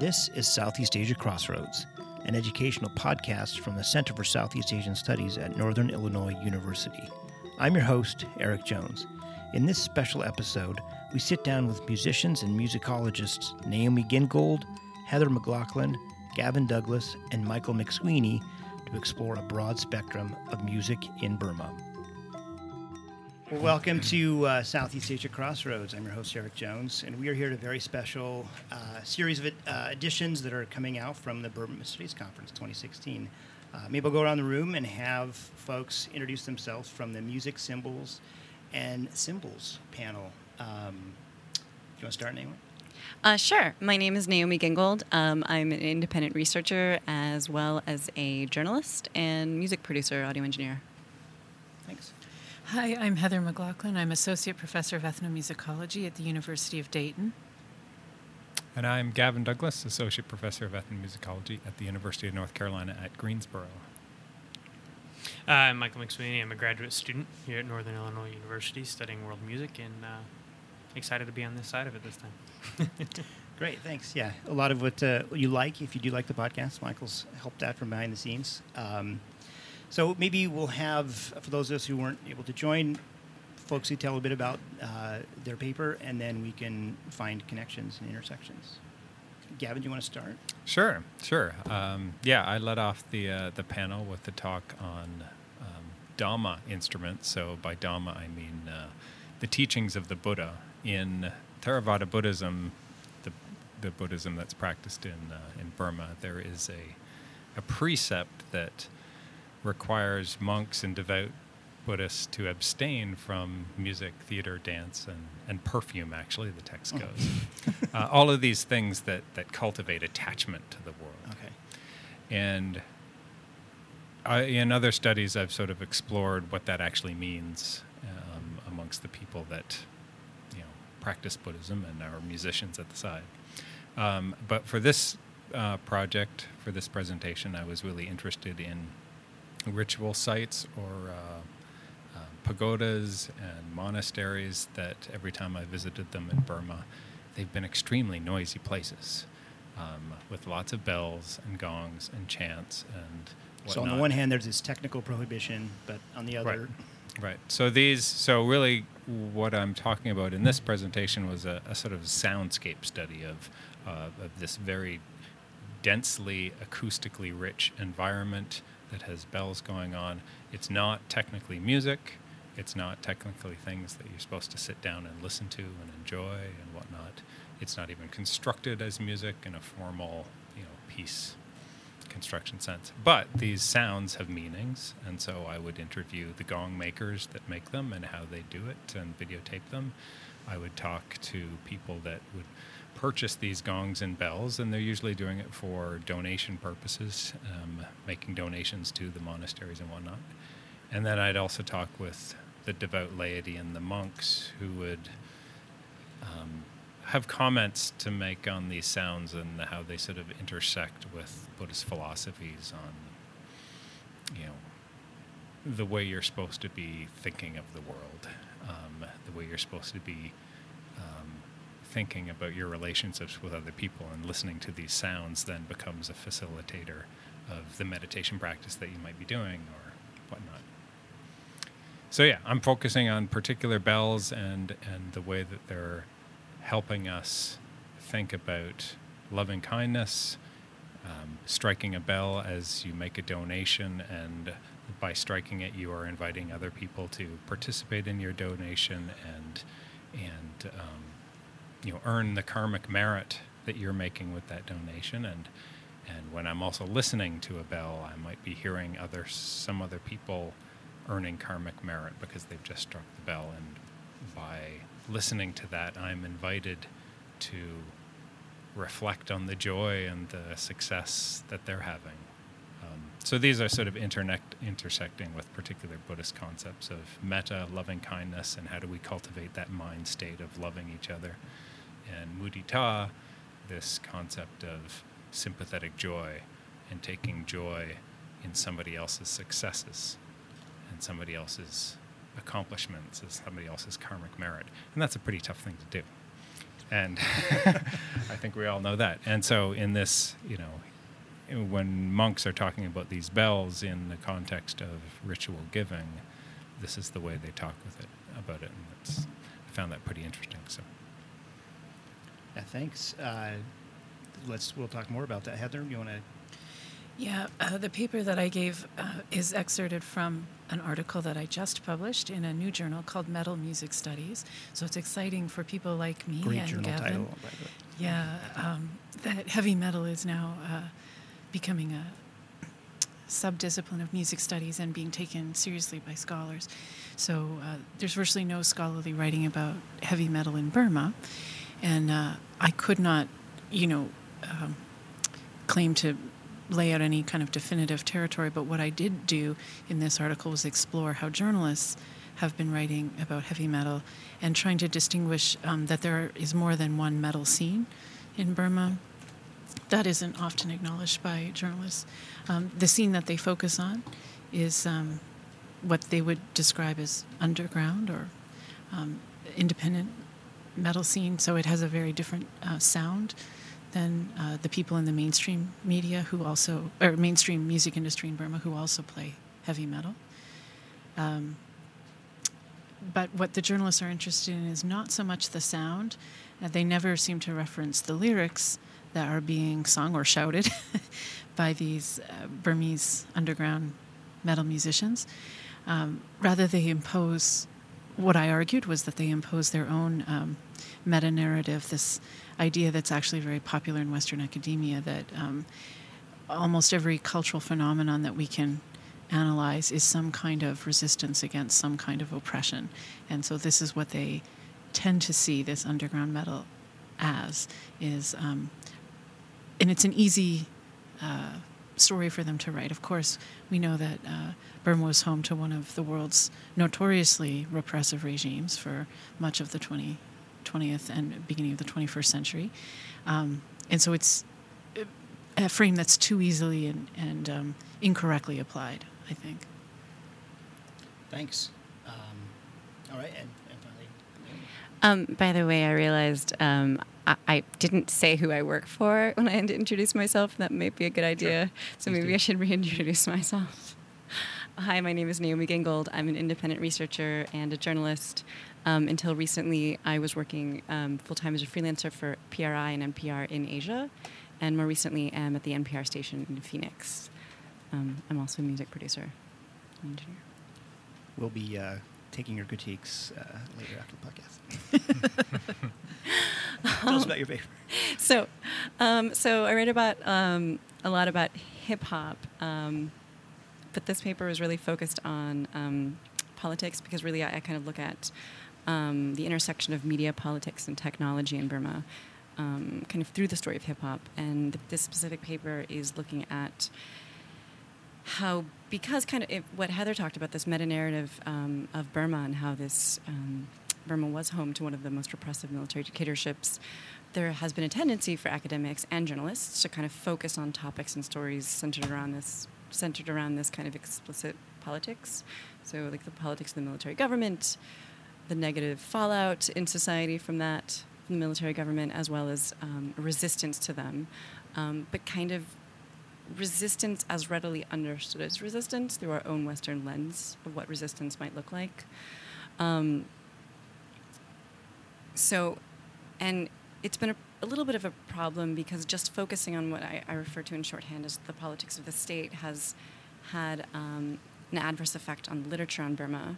This is Southeast Asia Crossroads, an educational podcast from the Center for Southeast Asian Studies at Northern Illinois University. I'm your host, Eric Jones. In this special episode, we sit down with musicians and musicologists Naomi Gingold, Heather MacLachlan, Gavin Douglas, and Michael McSweeney to explore a broad spectrum of music in Burma. Well, welcome to uh, Southeast Asia Crossroads. I'm your host, Eric Jones, and we are here at a very special uh, series of uh, editions that are coming out from the Burma Studies Conference 2016. Uh, maybe we'll go around the room and have folks introduce themselves from the Music, Cymbals, and Symbols panel. Um, do you want to start, Naomi? Uh, sure. My name is Naomi Gingold. Um, I'm an independent researcher as well as a journalist and music producer, audio engineer. Thanks. Hi, I'm Heather MacLachlan. I'm Associate Professor of Ethnomusicology at the University of Dayton. And I'm Gavin Douglas, Associate Professor of Ethnomusicology at the University of North Carolina at Greensboro. Uh, I'm Michael McSweeney. I'm a graduate student here at Northern Illinois University studying world music and uh, excited to be on this side of it this time. Great, thanks. Yeah, a lot of what uh, you like, if you do like the podcast, Michael's helped out from behind the scenes. Um, so maybe we'll have, for those of us who weren't able to join, folks who tell a bit about uh, their paper, and then we can find connections and intersections. Gavin, do you want to start? Sure, sure. Um, yeah, I led off the uh, the panel with the talk on um, Dhamma instruments. So by Dhamma, I mean uh, the teachings of the Buddha in Theravada Buddhism, the the Buddhism that's practiced in uh, in Burma. There is a a precept that requires monks and devout Buddhists to abstain from music, theater, dance, and, and perfume, actually, the text goes. uh, all of these things that, that cultivate attachment to the world. Okay. And I, in other studies, I've sort of explored what that actually means um, amongst the people that you know practice Buddhism and are musicians at the side. Um, but for this uh, project, for this presentation, I was really interested in ritual sites or uh, uh, pagodas and monasteries that every time I visited them in Burma, they've been extremely noisy places um, with lots of bells and gongs and chants and whatnot. So on the one hand, there's this technical prohibition, but on the other, Right. Right. So these, so really, what I'm talking about in this presentation was a, a sort of soundscape study of uh, of this very densely acoustically rich environment that has bells going on. It's not technically music. It's not technically things that you're supposed to sit down and listen to and enjoy and whatnot. It's not even constructed as music in a formal, you know, piece construction sense. But these sounds have meanings, and so I would interview the gong makers that make them and how they do it and videotape them. I would talk to people that would purchase these gongs and bells, and they're usually doing it for donation purposes, um, making donations to the monasteries and whatnot. And then I'd also talk with the devout laity and the monks who would um, have comments to make on these sounds and how they sort of intersect with Buddhist philosophies on, you know, the way you're supposed to be thinking of the world, um, the way you're supposed to be um, thinking about your relationships with other people, and listening to these sounds then becomes a facilitator of the meditation practice that you might be doing or whatnot. So yeah, I'm focusing on particular bells and and the way that they're helping us think about loving kindness, um, striking a bell as you make a donation, and by striking it, you are inviting other people to participate in your donation and and um, you know earn the karmic merit that you're making with that donation. And and when I'm also listening to a bell, I might be hearing other some other people earning karmic merit because they've just struck the bell, and by listening to that, I'm invited to reflect on the joy and the success that they're having. Um, so these are sort of internect, intersecting with particular Buddhist concepts of metta, loving kindness, and how do we cultivate that mind state of loving each other, and mudita, this concept of sympathetic joy and taking joy in somebody else's successes and somebody else's accomplishments as somebody else's karmic merit. And that's a pretty tough thing to do. and I think we all know that. And so, in this, you know, when monks are talking about these bells in the context of ritual giving, this is the way they talk with it about it, and I found that pretty interesting. So, Yeah, thanks. Uh, let's we'll talk more about that. Heather, you want to? Yeah, uh, the paper that I gave uh, is excerpted from an article that I just published in a new journal called Metal Music Studies. So it's exciting for people like me Great and Gavin. title. by the way. Yeah, um, that heavy metal is now uh, becoming a subdiscipline of music studies and being taken seriously by scholars. So uh, there's virtually no scholarly writing about heavy metal in Burma, and uh, I could not, you know, um, claim to lay out any kind of definitive territory. But what I did do in this article was explore how journalists have been writing about heavy metal and trying to distinguish um, that there is more than one metal scene in Burma. That isn't often acknowledged by journalists. Um, the scene that they focus on is um, what they would describe as underground or um, independent metal scene, so it has a very different uh, sound than uh, the people in the mainstream media who also, or mainstream music industry in Burma who also play heavy metal. Um, but what the journalists are interested in is not so much the sound. Uh, they never seem to reference the lyrics that are being sung or shouted by these uh, Burmese underground metal musicians. Um, rather, they impose what I argued was that they impose their own um, meta narrative, this idea that's actually very popular in Western academia that um, almost every cultural phenomenon that we can analyze is some kind of resistance against some kind of oppression. And so this is what they tend to see this underground metal as is um, and it's an easy uh, story for them to write. Of course, we know that uh, Burma was home to one of the world's notoriously repressive regimes for much of the 20, 20th and beginning of the 21st century. Um, and so it's a frame that's too easily and, and um, incorrectly applied, I think. Thanks. Um, all right, and, and finally, Um, by the way, I realized um, I, I didn't say who I work for when I had to introduce myself. That might be a good idea. So Please maybe do. I should reintroduce myself. Hi, my name is Naomi Gingold. I'm an independent researcher and a journalist. Um, until recently, I was working um, full time as a freelancer for PRI and NPR in Asia, and more recently, am at the NPR station in Phoenix. Um, I'm also a music producer and engineer. we'll be uh, taking your critiques uh, later after the podcast. Tell us about your paper. so, um, so I read about um, a lot about hip hop, um, but this paper was really focused on um, politics because really I, I kind of look at um, the intersection of media, politics, and technology in Burma, um, kind of through the story of hip hop. And th- this specific paper is looking at how because kind of what Heather talked about this meta narrative um, of Burma and how this um, Burma was home to one of the most repressive military dictatorships. There has been a tendency for academics and journalists to kind of focus on topics and stories centered around this centered around this kind of explicit politics. So like the politics of the military government, the negative fallout in society from that, from the military government, as well as um, resistance to them, um, but kind of resistance as readily understood as resistance through our own Western lens of what resistance might look like. Um, so, and it's been a, a little bit of a problem because just focusing on what I, I refer to in shorthand as the politics of the state has had um, an adverse effect on literature on Burma.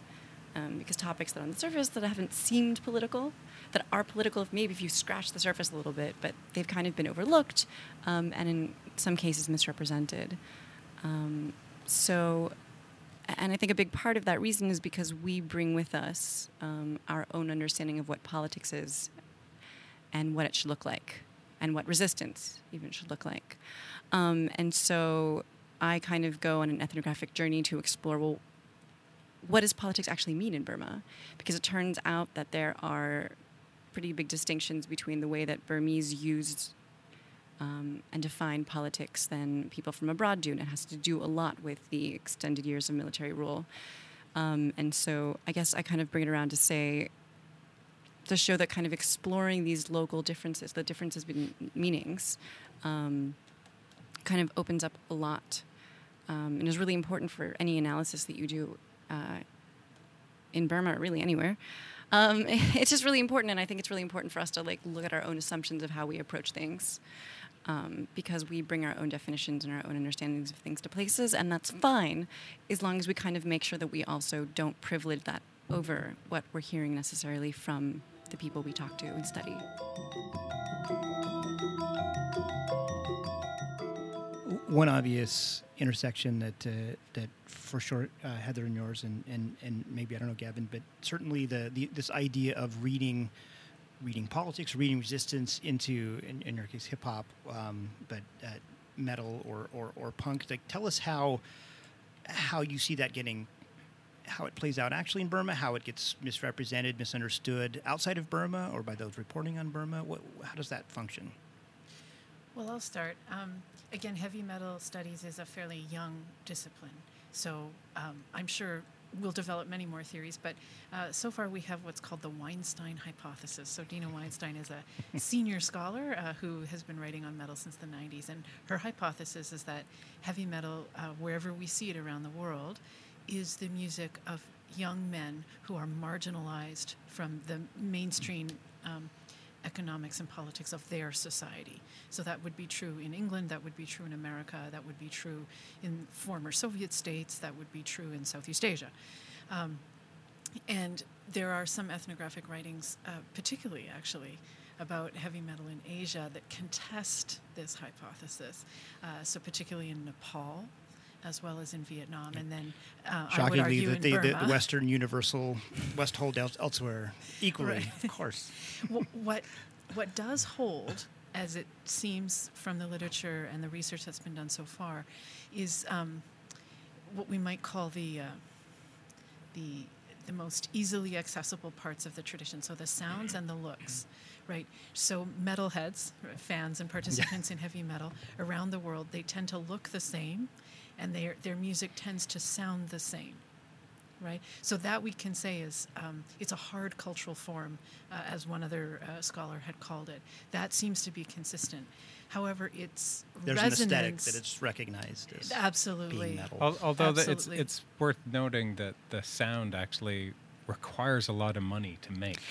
Um, because topics that on the surface that haven't seemed political, that are political if maybe if you scratch the surface a little bit, but they've kind of been overlooked um, and in some cases misrepresented. Um, so, and I think a big part of that reason is because we bring with us um, our own understanding of what politics is and what it should look like and what resistance even should look like. Um, and so I kind of go on an ethnographic journey to explore well, what does politics actually mean in Burma? Because it turns out that there are pretty big distinctions between the way that Burmese used um, and define politics than people from abroad do, and it has to do a lot with the extended years of military rule. Um, and so I guess I kind of bring it around to say the show that kind of exploring these local differences, the differences between meanings, um, kind of opens up a lot, um, and is really important for any analysis that you do uh, in Burma or really anywhere. Um, it's just really important, and I think it's really important for us to like look at our own assumptions of how we approach things, um, because we bring our own definitions and our own understandings of things to places, and that's fine, as long as we kind of make sure that we also don't privilege that over what we're hearing necessarily from the people we talk to and study. One obvious intersection that uh, that for sure uh, Heather and yours and, and, and maybe I don't know Gavin, but certainly the, the this idea of reading reading politics, reading resistance into in, in your case hip hop, um, but uh, metal or, or, or punk. Like, tell us how how you see that getting how it plays out actually in Burma, how it gets misrepresented, misunderstood outside of Burma or by those reporting on Burma. What, how does that function? Well, I'll start. Um, again, heavy metal studies is a fairly young discipline, so um, I'm sure we'll develop many more theories. But uh, so far, we have what's called the Weinstein hypothesis. So Deena Weinstein is a senior scholar uh, who has been writing on metal since the 90s, and her hypothesis is that heavy metal, uh, wherever we see it around the world, is the music of young men who are marginalized from the mainstream. Um, economics and politics of their society. So that would be true in England, that would be true in America, that would be true in former Soviet states, that would be true in Southeast Asia. Um, and there are some ethnographic writings, uh, particularly actually, about heavy metal in Asia that contest this hypothesis. Uh, so, particularly in Nepal, as well as in Vietnam, and then uh, shockingly, the, the, the, Western Universal West hold elsewhere equally, right. of course. what what does hold, as it seems from the literature and the research that's been done so far, is um, what we might call the uh, the the most easily accessible parts of the tradition. So the sounds and the looks right? So metalheads, fans and participants yeah. in heavy metal around the world, they tend to look the same and their, their music tends to sound the same right? So that we can say is um, it's a hard cultural form, uh, as one other uh, scholar had called it. That seems to be consistent. However, it's there's an aesthetic that it's recognized as absolutely. metal. Although absolutely. it's it's worth noting that the sound actually requires a lot of money to make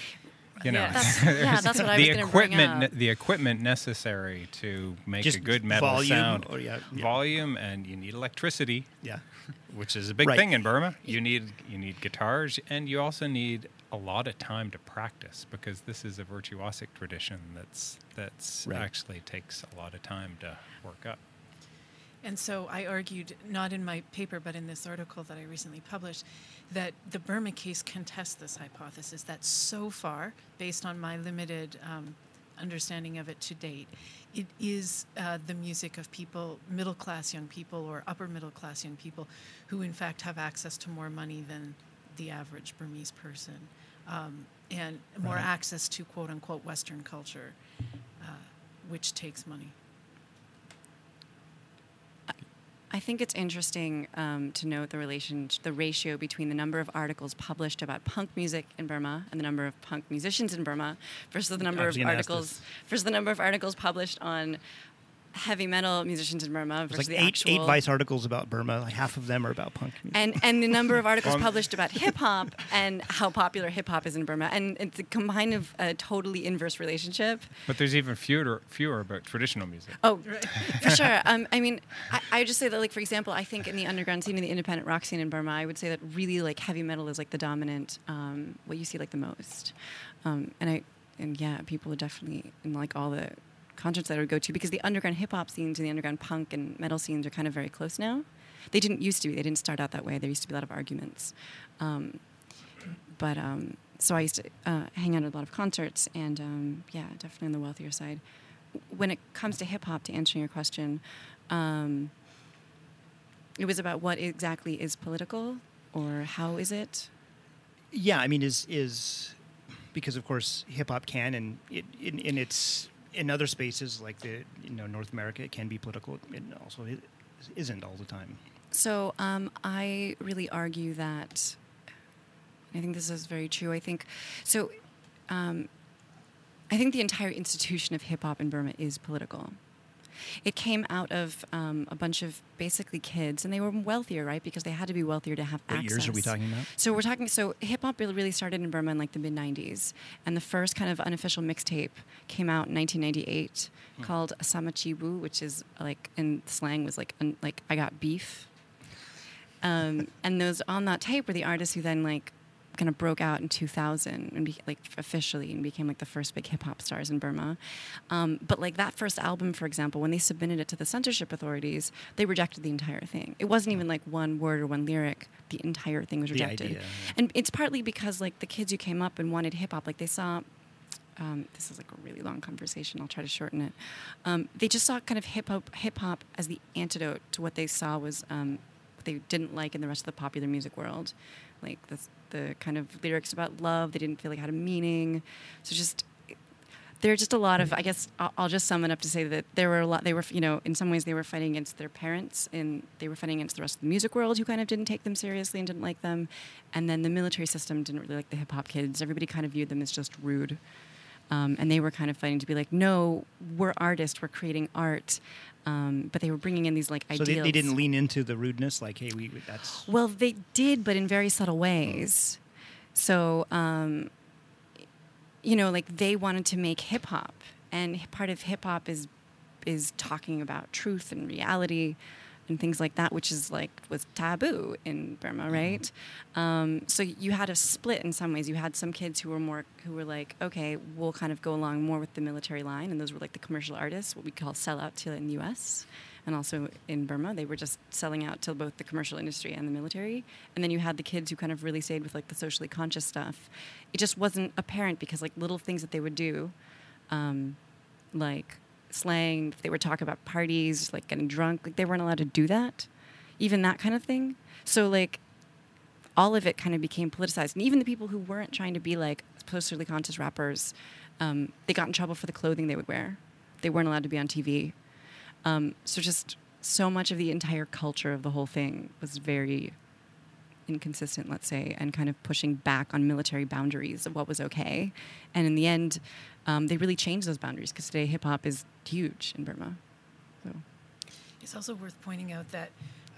you know, yeah, that's, yeah, that's what I the was equipment, bring up. the equipment necessary to make Just a good metal volume, sound, or yeah, yeah. volume, and you need electricity. Yeah, which is a big Right. thing in Burma. You need you need guitars, and you also need a lot of time to practice because this is a virtuosic tradition that's that's Right. actually takes a lot of time to work up. And so I argued, not in my paper, but in this article that I recently published, that the Burma case contests this hypothesis that so far, based on my limited um, understanding of it to date, it is uh, the music of people, middle class young people or upper middle class young people, who in fact have access to more money than the average Burmese person, um, and more Right. access to quote unquote Western culture, uh, which takes money. I think it's interesting um, to note the relation, the ratio between the number of articles published about punk music in Burma and the number of punk musicians in Burma versus the number of was gonna ask articles versus the number of articles published on heavy metal musicians in Burma versus like the eight actual eight Vice articles about Burma. Like half of them are about punk music. and and the number of articles published about hip hop and how popular hip hop is in Burma, and it's a kind of a totally inverse relationship. But there's even fewer fewer about traditional music. Oh, for sure. Um, I mean, I, I just say that, like, for example, I think in the underground scene, in the independent rock scene in Burma, I would say that really, like, heavy metal is like the dominant, um, what you see like the most. Um, and I, and yeah, people would definitely in like all the concerts that I would go to because the underground hip hop scenes and the underground punk and metal scenes are kind of very close now. They didn't used to be. They didn't start out that way. There used to be a lot of arguments. Um, but um, so I used to uh, hang out at a lot of concerts, and um, yeah, definitely on the wealthier side. When it comes to hip hop, to answering your question, um, it was about what exactly is political or how is it. yeah, I mean, is is because of course hip hop can and it, in in its in other spaces like the you know North America it can be political. It also isn't all the time. So um, I really argue that I think this is very true. I think so. um, I think the entire institution of hip hop in Burma is political. It came out of um, a bunch of basically kids, and they were wealthier, right? Because they had to be wealthier to have What access. years are we talking about? So we're talking. So hip hop really, really started in Burma in like the mid '90s, and the first kind of unofficial mixtape came out in 1998 Hmm. called Asamachibu, which is like in slang was like un, like I got beef. Um, and those on that tape were the artists who then like kind of broke out in 2000 and be, like officially and became like the first big hip hop stars in Burma. Um, but like that first album, for example, when they submitted it to the censorship authorities, they rejected the entire thing. It wasn't even like one word or one lyric. The entire thing was rejected. idea, yeah. And it's partly because like the kids who came up and wanted hip hop, like they saw. Um, this is like a really long conversation. I'll try to shorten it. Um, they just saw kind of hip hop, hip hop as the antidote to what they saw was um, what they didn't like in the rest of the popular music world, like the the kind of lyrics about love. They didn't feel like had a meaning. So just there are just a lot of. I guess I'll, just sum it up to say that there were a lot. They were, you know, in some ways they were fighting against their parents, and they were fighting against the rest of the music world, who kind of didn't take them seriously and didn't like them. And then the military system didn't really like the hip hop kids. Everybody kind of viewed them as just rude. Um, and they were kind of fighting to be like, no, we're artists, we're creating art, um, but they were bringing in these like So ideals. they, they didn't lean into the rudeness, like, hey, we that's Well, they did, but in very subtle ways. So, um, you know, like they wanted to make hip hop, and part of hip hop is is talking about truth and reality and things like that, which is like was taboo in Burma, right? Um, so you had a split in some ways. You had some kids who were more who were like, okay, we'll kind of go along more with the military line, and those were like the commercial artists, what we call sellout to in the U.S. and also in Burma. They were just selling out to both the commercial industry and the military. And then you had the kids who kind of really stayed with like the socially conscious stuff. It just wasn't apparent because like little things that they would do, um, like slang, if they were talking about parties, like getting drunk, like they weren't allowed to do that, even that kind of thing. So like all of it kind of became politicized, and even the people who weren't trying to be like socially conscious rappers, um, they got in trouble for the clothing they would wear. They weren't allowed to be on TV. Um, so just so much of the entire culture of the whole thing was very inconsistent, let's say, and kind of pushing back on military boundaries of what was okay. And in the end, um, they really changed those boundaries because today hip hop is huge in Burma. So. It's also worth pointing out that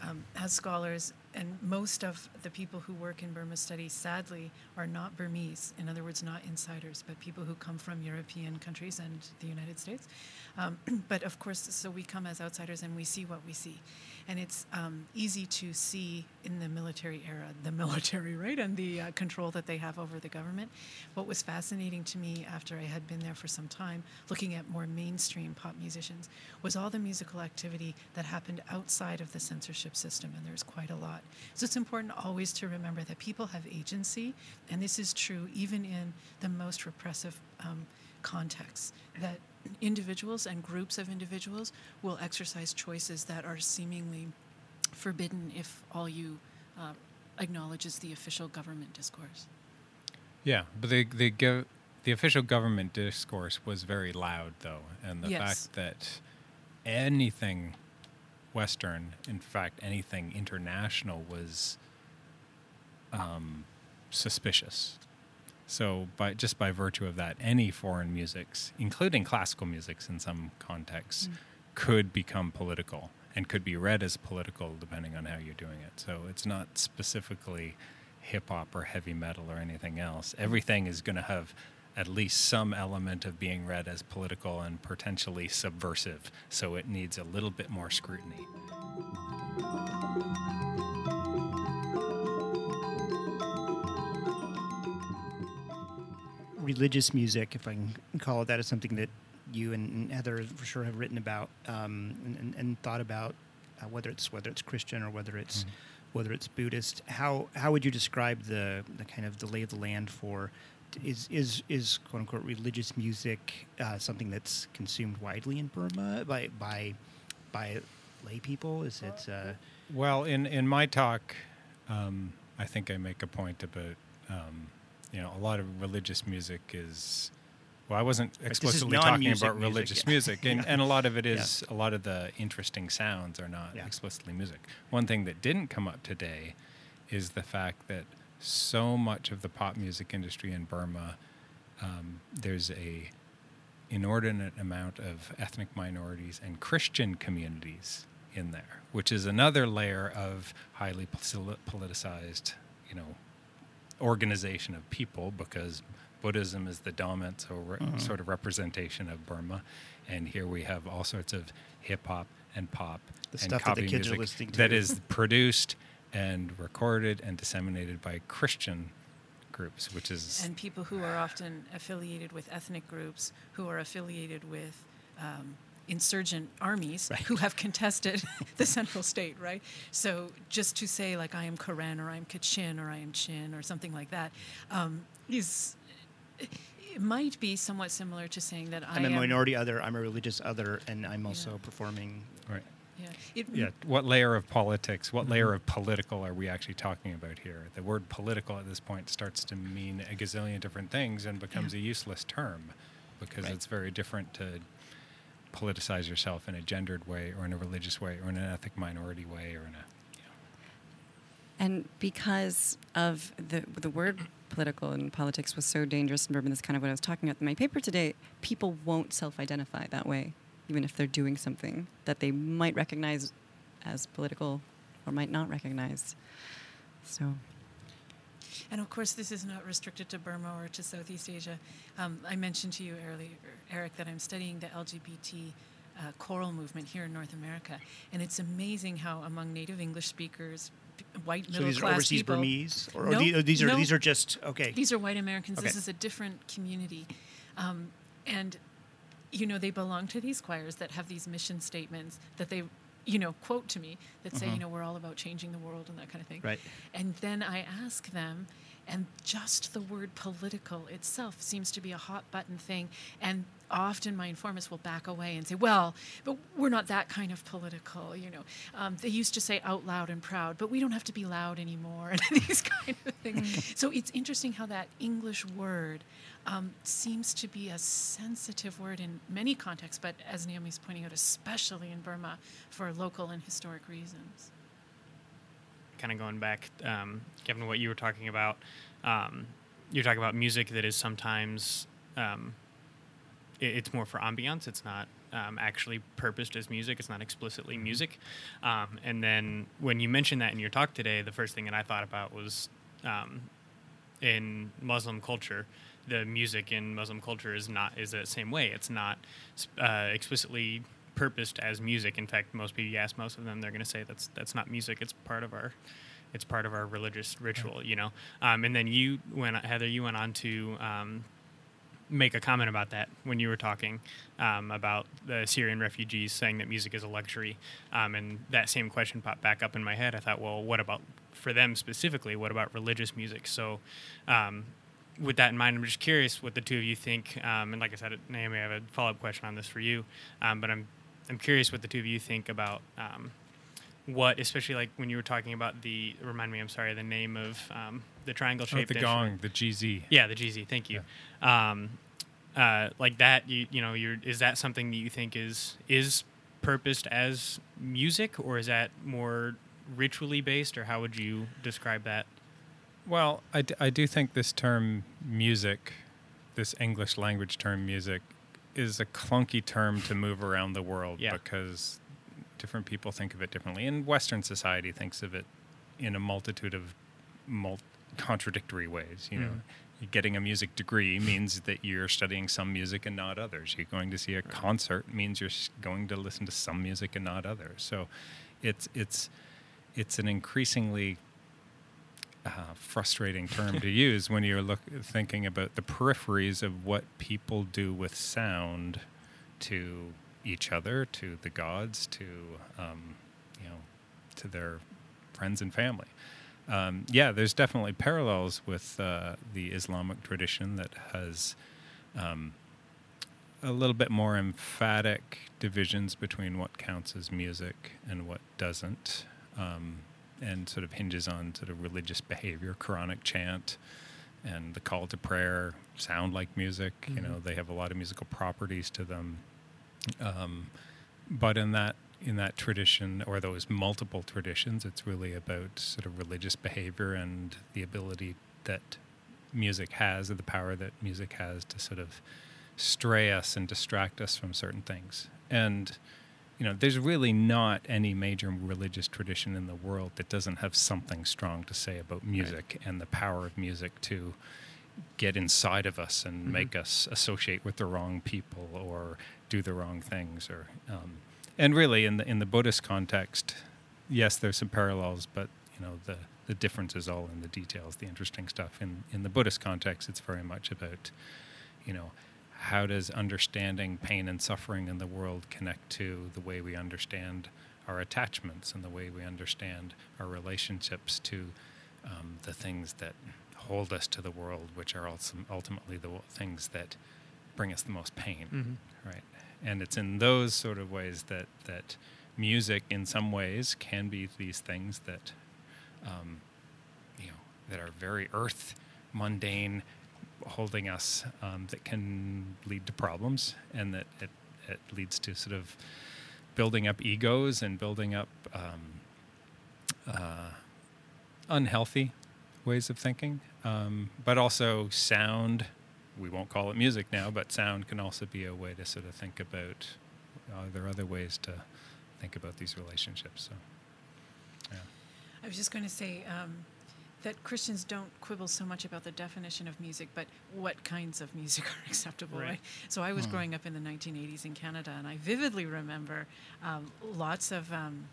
um, as scholars, and most of the people who work in Burma studies, sadly, are not Burmese. In other words, not insiders, but people who come from European countries and the United States. Um, but of course, so we come as outsiders and we see what we see. And it's um, easy to see in the military era, the military, right, and the uh, control that they have over the government. What was fascinating to me after I had been there for some time, looking at more mainstream pop musicians, was all the musical activity that happened outside of the censorship system, and there's quite a lot. So it's important always to remember that people have agency, and this is true even in the most repressive um, contexts, that individuals and groups of individuals will exercise choices that are seemingly forbidden if all you uh, acknowledge is the official government discourse. Yeah, but the the go, the official government discourse was very loud, though, and the Yes. fact that anything Western, in fact, anything international, was um, suspicious. So, by just by virtue of that, any foreign musics, including classical musics in some contexts, could become political and could be read as political depending on how you're doing it. So, it's not specifically hip hop or heavy metal or anything else. Everything is going to have at least some element of being read as political and potentially subversive. So, it needs a little bit more scrutiny. religious music, if I can call it that, is something that you and Heather for sure have written about um, and, and, thought about, uh, whether it's whether it's Christian or whether it's Mhm. whether it's Buddhist. How how would you describe the the kind of the lay of the land for? Is is is quote unquote religious music uh, something that's consumed widely in Burma by by by lay people? Is it uh, Well, in, in my talk, um, I think I make a point about, um, you know, a lot of religious music is. Well, I wasn't explicitly talking about music, religious yeah. music, and, Yeah. and a lot of it is a lot of the interesting sounds are not Yeah. explicitly music. One thing that didn't come up today is the fact that so much of the pop music industry in Burma um, there's a inordinate amount of ethnic minorities and Christian communities in there, which is another layer of highly politicized, you know, organization of people because Buddhism is the dominant so re- mm-hmm. sort of representation of Burma, and here we have all sorts of hip hop and pop the and stuff that the kids are listening to that is produced and recorded and disseminated by Christian groups, which is and people who are often affiliated with ethnic groups who are affiliated with. Um, insurgent armies right. who have contested the central state, right? So just to say like I am Karen or I'm Kachin or I am Chin or something like that um, is it might be somewhat similar to saying that I'm I am a minority other, I'm a religious other, and I'm also yeah. performing. Right. Yeah. It, yeah. What layer of politics, what mm-hmm. layer of political are we actually talking about here? The word political at this point starts to mean a gazillion different things and becomes yeah. a useless term because right. it's very different to politicize yourself in a gendered way or in a religious way or in an ethnic minority way or in a and because of the the word political and politics was so dangerous in Burma, that's kind of what I was talking about in my paper today. People won't self-identify that way, even if they're doing something that they might recognize as political or might not recognize. So. And of course, this is not restricted to Burma or to Southeast Asia. Um, I mentioned to you earlier, Eric, that I'm studying the LGBT uh, choral movement here in North America, and it's amazing how among Native English speakers, white middle so these class are overseas people. Burmese, or, no, or these are no. these are just okay. These are white Americans. Okay. This is a different community, um, and you know they belong to these choirs that have these mission statements that they you know quote to me that say mm-hmm. you know we're all about changing the world and that kind of thing. Right. And then I ask them and just the word political itself seems to be a hot button thing. And often my informants will back away and say, well, but we're not that kind of political, you know. Um, they used to say out loud and proud, but we don't have to be loud anymore, and these kind of things. Mm. so it's interesting how that English word um, seems to be a sensitive word in many contexts, but as Naomi's pointing out, especially in Burma for local and historic reasons kind of going back, um, Kevin, what you were talking about. Um, you're talking about music that is sometimes um, it's more for ambiance. It's not um, actually purposed as music. It's not explicitly mm-hmm. music. Um, and then when you mentioned that in your talk today, the first thing that I thought about was um, in Muslim culture. The music in Muslim culture is not is the same way. It's not uh, explicitly purposed as music. In fact, most people you ask most of them, they're going to say that's that's not music. It's part of our it's part of our religious ritual, you know. Um, and then you went, Heather, you went on to um, make a comment about that when you were talking um, about the Syrian refugees saying that music is a luxury. Um, and that same question popped back up in my head. I thought, well, what about for them specifically? What about religious music? So, um, with that in mind, I'm just curious what the two of you think. Um, and like I said, Naomi, I have a follow up question on this for you. but I'm I'm curious what the two of you think about um, what, especially like when you were talking about the. Remind me, I'm sorry, the name of um, the triangle shaped. Oh, the gong, the kyizi. Yeah, the kyizi. Thank you. Yeah. Um, uh, like that, you you know, you're is that something that you think is is purposed as music, or is that more ritually based, or how would you describe that? Well, I, d- I do think this term music, this English language term music, is a clunky term to move around the world yeah. because different people think of it differently. And Western society thinks of it in a multitude of mul- contradictory ways. You know, mm. getting a music degree means that you're studying some music and not others. You're going to see a concert means you're going to listen to some music and not others. So, it's it's it's an increasingly uh, frustrating term to use when you're look, thinking about the peripheries of what people do with sound to each other, to the gods, to um, you know, to their friends and family. Um, yeah, there's definitely parallels with uh, the Islamic tradition that has um, a little bit more emphatic divisions between what counts as music and what doesn't. Um, and sort of hinges on sort of religious behavior, Quranic chant, and the call to prayer sound like music. Mm-hmm. You know, they have a lot of musical properties to them. Um, but in that in that tradition or those multiple traditions, it's really about sort of religious behavior and the ability that music has, or the power that music has to sort of stray us and distract us from certain things. And you know, there's really not any major religious tradition in the world that doesn't have something strong to say about music right. and the power of music to get inside of us and mm-hmm. make us associate with the wrong people or do the wrong things or um, and really in the in the Buddhist context, yes, there's some parallels, but you know the the difference is all in the details, the interesting stuff. In in the Buddhist context, it's very much about you know how does understanding pain and suffering in the world connect to the way we understand our attachments and the way we understand our relationships to um, the things that hold us to the world, which are also ultimately the things that bring us the most pain, mm-hmm. right? And it's in those sort of ways that that music, in some ways, can be these things that, um, you know, that are very earth mundane holding us um, that can lead to problems and that it, it leads to sort of building up egos and building up um, uh, unhealthy ways of thinking. Um, but also sound, we won't call it music now, but sound can also be a way to sort of think about, are there other ways to think about these relationships? So, yeah. I was just going to say, um, that Christians don't quibble so much about the definition of music, but what kinds of music are acceptable, right? right? So I was hmm. growing up in the 1980s in Canada, and I vividly remember um, lots of um,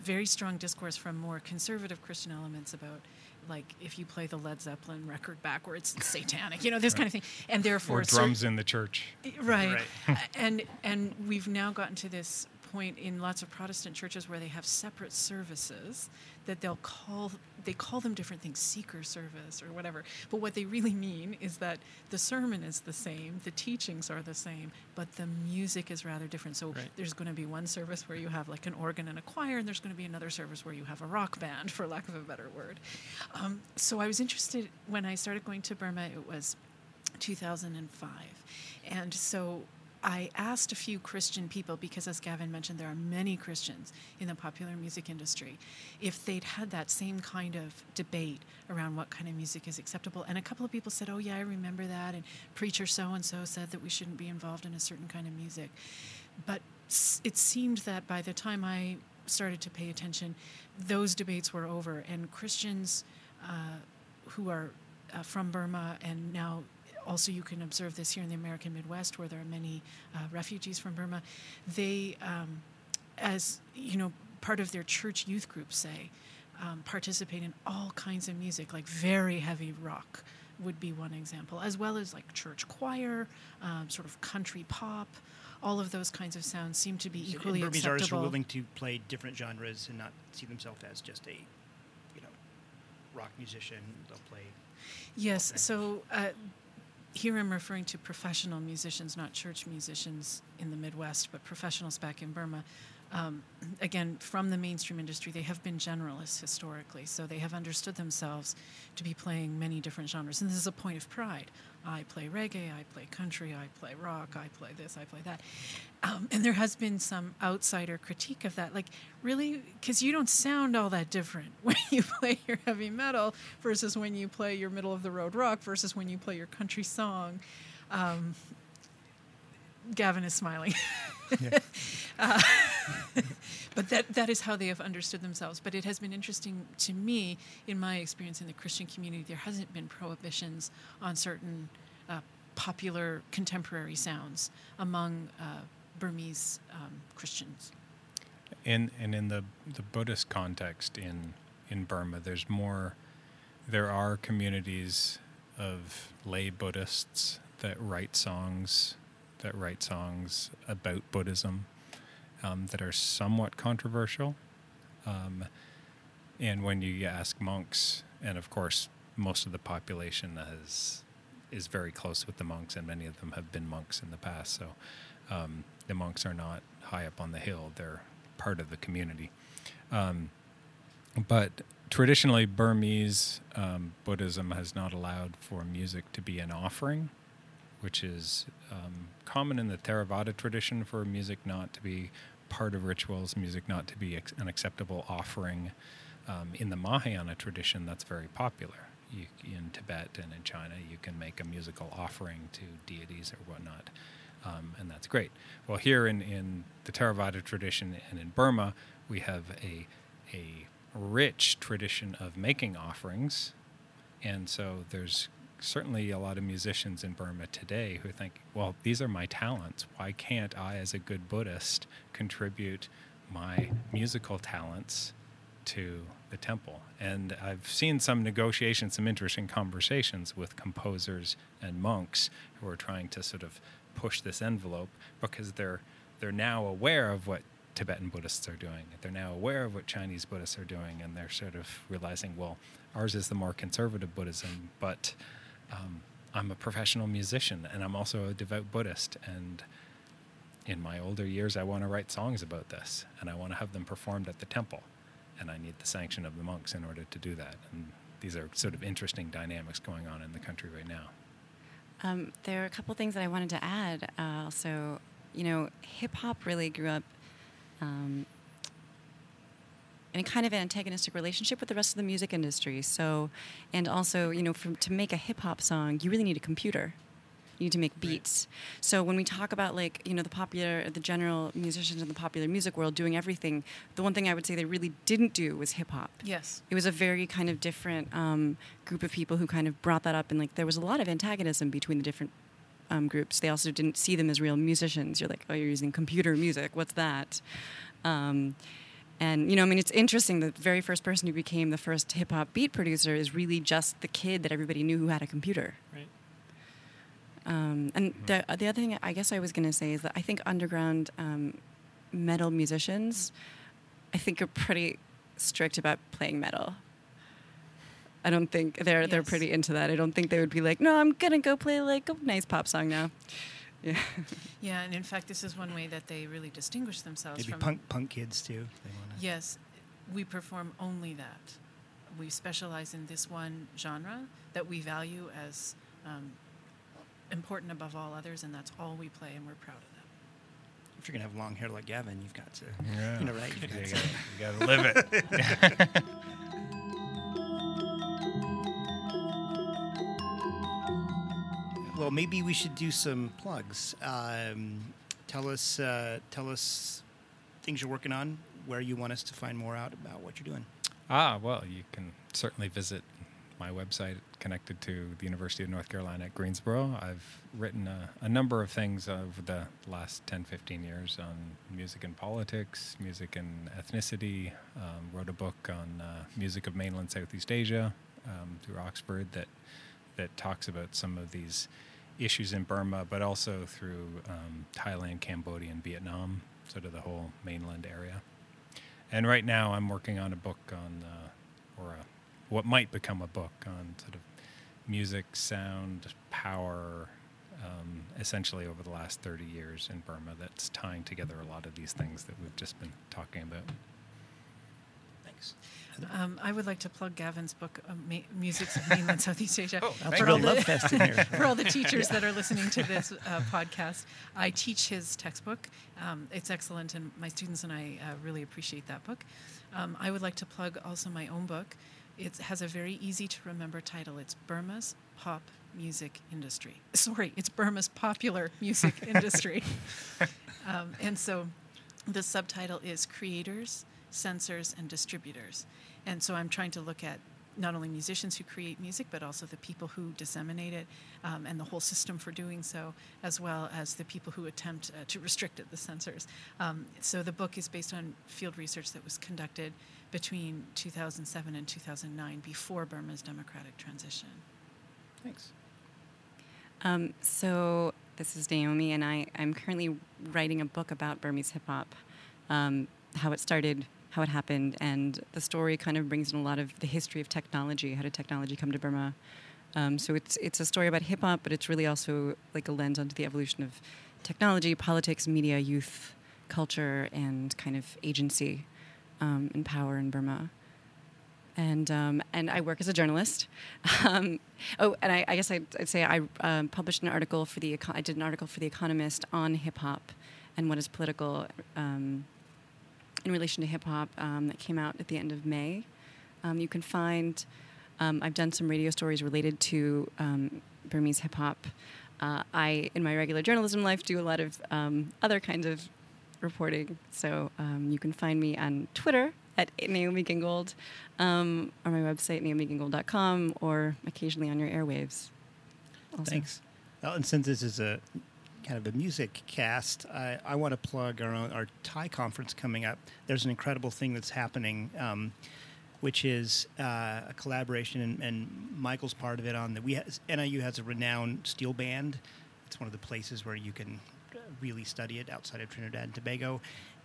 very strong discourse from more conservative Christian elements about. Like if you play the Led Zeppelin record backwards, it's satanic, you know this right. kind of thing, and therefore or drums in the church, right? right. and and we've now gotten to this point in lots of Protestant churches where they have separate services that they'll call they call them different things seeker service or whatever. But what they really mean is that the sermon is the same the teachings are the same but the music is rather different. So right. there's going to be one service where you have like an organ and a choir and there's going to be another service where you have a rock band for lack of a better word. Um, so i was interested when i started going to burma it was 2005 and so I asked a few Christian people, because as Gavin mentioned, there are many Christians in the popular music industry, if they'd had that same kind of debate around what kind of music is acceptable. And a couple of people said, Oh, yeah, I remember that. And preacher so and so said that we shouldn't be involved in a certain kind of music. But it seemed that by the time I started to pay attention, those debates were over. And Christians uh, who are uh, from Burma and now also you can observe this here in the American Midwest, where there are many uh, refugees from Burma. They, um, as you know, part of their church youth groups say, um, participate in all kinds of music, like very heavy rock would be one example, as well as like church choir, um, sort of country pop. All of those kinds of sounds seem to be so equally Burmese acceptable. artists are willing to play different genres and not see themselves as just a, you know, rock musician. They'll play. Yes. So uh, here I'm referring to professional musicians, not church musicians in the Midwest, but professionals back in Burma. Um, again, from the mainstream industry, they have been generalists historically, so they have understood themselves to be playing many different genres. And this is a point of pride. I play reggae, I play country, I play rock, I play this, I play that. Um, and there has been some outsider critique of that. Like, really? Because you don't sound all that different when you play your heavy metal versus when you play your middle of the road rock versus when you play your country song. Um, Gavin is smiling. uh, but that, that is how they have understood themselves. But it has been interesting to me, in my experience in the Christian community, there hasn't been prohibitions on certain uh, popular contemporary sounds among uh, Burmese um, Christians. And, and in the, the Buddhist context in, in Burma, there's more, there are communities of lay Buddhists that write songs that write songs about Buddhism um, that are somewhat controversial. Um, and when you ask monks, and of course, most of the population has is very close with the monks, and many of them have been monks in the past. So um, the monks are not high up on the hill; they're part of the community. Um, but traditionally, Burmese um, Buddhism has not allowed for music to be an offering which is um, common in the Theravada tradition for music not to be part of rituals, music not to be ex- an acceptable offering. Um, in the Mahayana tradition, that's very popular. you, in Tibet and in China, you can make a musical offering to deities or whatnot, um, and that's great. Well, here in, in the Theravada tradition and in Burma, we have a a rich tradition of making offerings, and so there's certainly a lot of musicians in Burma today who think, well, these are my talents. Why can't I, as a good Buddhist, contribute my musical talents to the temple? And I've seen some negotiations, some interesting conversations with composers and monks who are trying to sort of push this envelope because they're they're now aware of what Tibetan Buddhists are doing. They're now aware of what Chinese Buddhists are doing, and they're sort of realizing, well, ours is the more conservative Buddhism, but um, I'm a professional musician and I'm also a devout Buddhist. And in my older years, I want to write songs about this and I want to have them performed at the temple. And I need the sanction of the monks in order to do that. And these are sort of interesting dynamics going on in the country right now. Um, there are a couple things that I wanted to add. Uh, also, you know, hip hop really grew up um, in a kind of an antagonistic relationship with the rest of the music industry. So, and also, you know, for, to make a hip hop song, you really need a computer. You need to make beats. Right. So when we talk about like you know the popular, the general musicians in the popular music world doing everything, the one thing I would say they really didn't do was hip hop. Yes, it was a very kind of different um, group of people who kind of brought that up, and like there was a lot of antagonism between the different um, groups. They also didn't see them as real musicians. You're like, oh, you're using computer music. What's that? Um, and you know, I mean, it's interesting. The very first person who became the first hip hop beat producer is really just the kid that everybody knew who had a computer. Right. Um, and the the other thing I guess I was going to say is that I think underground um, metal musicians, I think, are pretty strict about playing metal. I don't think they're yes. they're pretty into that. I don't think they would be like, no, I'm gonna go play like a nice pop song now. Yeah. yeah, and in fact, this is one way that they really distinguish themselves Maybe from punk punk kids too. Yes, we perform only that. We specialize in this one genre that we value as um, important above all others, and that's all we play, and we're proud of that. If you're gonna have long hair like Gavin, you've got to, yeah. you know, right? You've got, you gotta live it. well, maybe we should do some plugs. Um, tell us, uh, tell us things you're working on, where you want us to find more out about what you're doing. Ah, well, you can certainly visit my website connected to the University of North Carolina at Greensboro. I've written a, a, number of things over the last 10, 15 years on music and politics, music and ethnicity. Um, wrote a book on uh, music of mainland Southeast Asia um, through Oxford that that talks about some of these issues in Burma, but also through um, Thailand, Cambodia, and Vietnam, sort of the whole mainland area. And right now, I'm working on a book on, uh, or a, what might become a book on sort of music, sound, power, um, essentially over the last 30 years in Burma that's tying together a lot of these things that we've just been talking about. Thanks. Um, I would like to plug Gavin's book, uh, Ma- Music of Mainland Southeast Asia. Oh, for, all the, fest in here. for all the teachers that are listening to this uh, podcast, I teach his textbook. Um, it's excellent, and my students and I uh, really appreciate that book. Um, I would like to plug also my own book. It has a very easy to remember title. It's Burma's Pop Music Industry. Sorry, it's Burma's Popular Music Industry. Um, and so the subtitle is Creators censors, and distributors. And so I'm trying to look at not only musicians who create music, but also the people who disseminate it um, and the whole system for doing so, as well as the people who attempt uh, to restrict it, the censors. Um, so the book is based on field research that was conducted between 2007 and 2009, before Burma's democratic transition. Thanks. Um, so this is Naomi, and I, I'm currently writing a book about Burmese hip hop, um, how it started how it happened, and the story kind of brings in a lot of the history of technology. How did technology come to Burma? Um, so it's it's a story about hip hop, but it's really also like a lens onto the evolution of technology, politics, media, youth, culture, and kind of agency um, and power in Burma. And um, and I work as a journalist. Um, oh, and I, I guess I'd, I'd, say I um, published an article for the I did an article for the Economist on hip hop and what is political um, in relation to hip hop um, that came out at the end of May. Um, you can find Um, I've done some radio stories related to um, Burmese hip hop. Uh, I, in my regular journalism life, do a lot of um, other kinds of reporting. So you can find me on Twitter at Naomi Gingold, um, or my website, naomigingold.com, or occasionally on your airwaves. Also. Thanks. Well, and since this is a kind of a music cast, I, I want to plug our own, our Thai conference coming up. There's an incredible thing that's happening, um, which is uh, a collaboration, and, and, Michael's part of it. On the we has, NIU has a renowned steel band. It's one of the places where you can really study it outside of Trinidad and Tobago,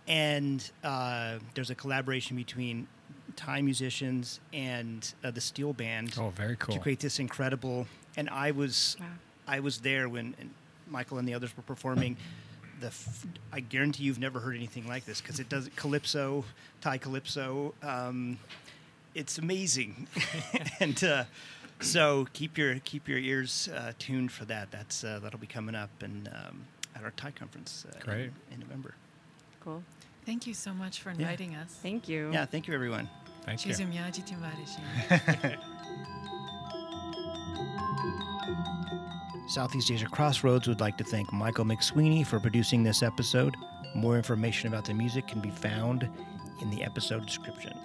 and uh, there's a collaboration between Thai musicians and uh, the steel band. Oh, very cool! To create this incredible, and I was, wow. I was there when Michael and the others were performing. The f- I guarantee you've never heard anything like this because it does calypso, Thai calypso. Um, it's amazing, and uh, so keep your keep your ears uh, tuned for that. That's uh, that'll be coming up and um, at our Thai conference uh, Great. In, in, November. Cool. Thank you so much for inviting yeah. us. Thank you. Yeah, thank you, everyone. Thank you. Southeast Asia Crossroads would like to thank Michael McSweeney for producing this episode. More information about the music can be found in the episode description.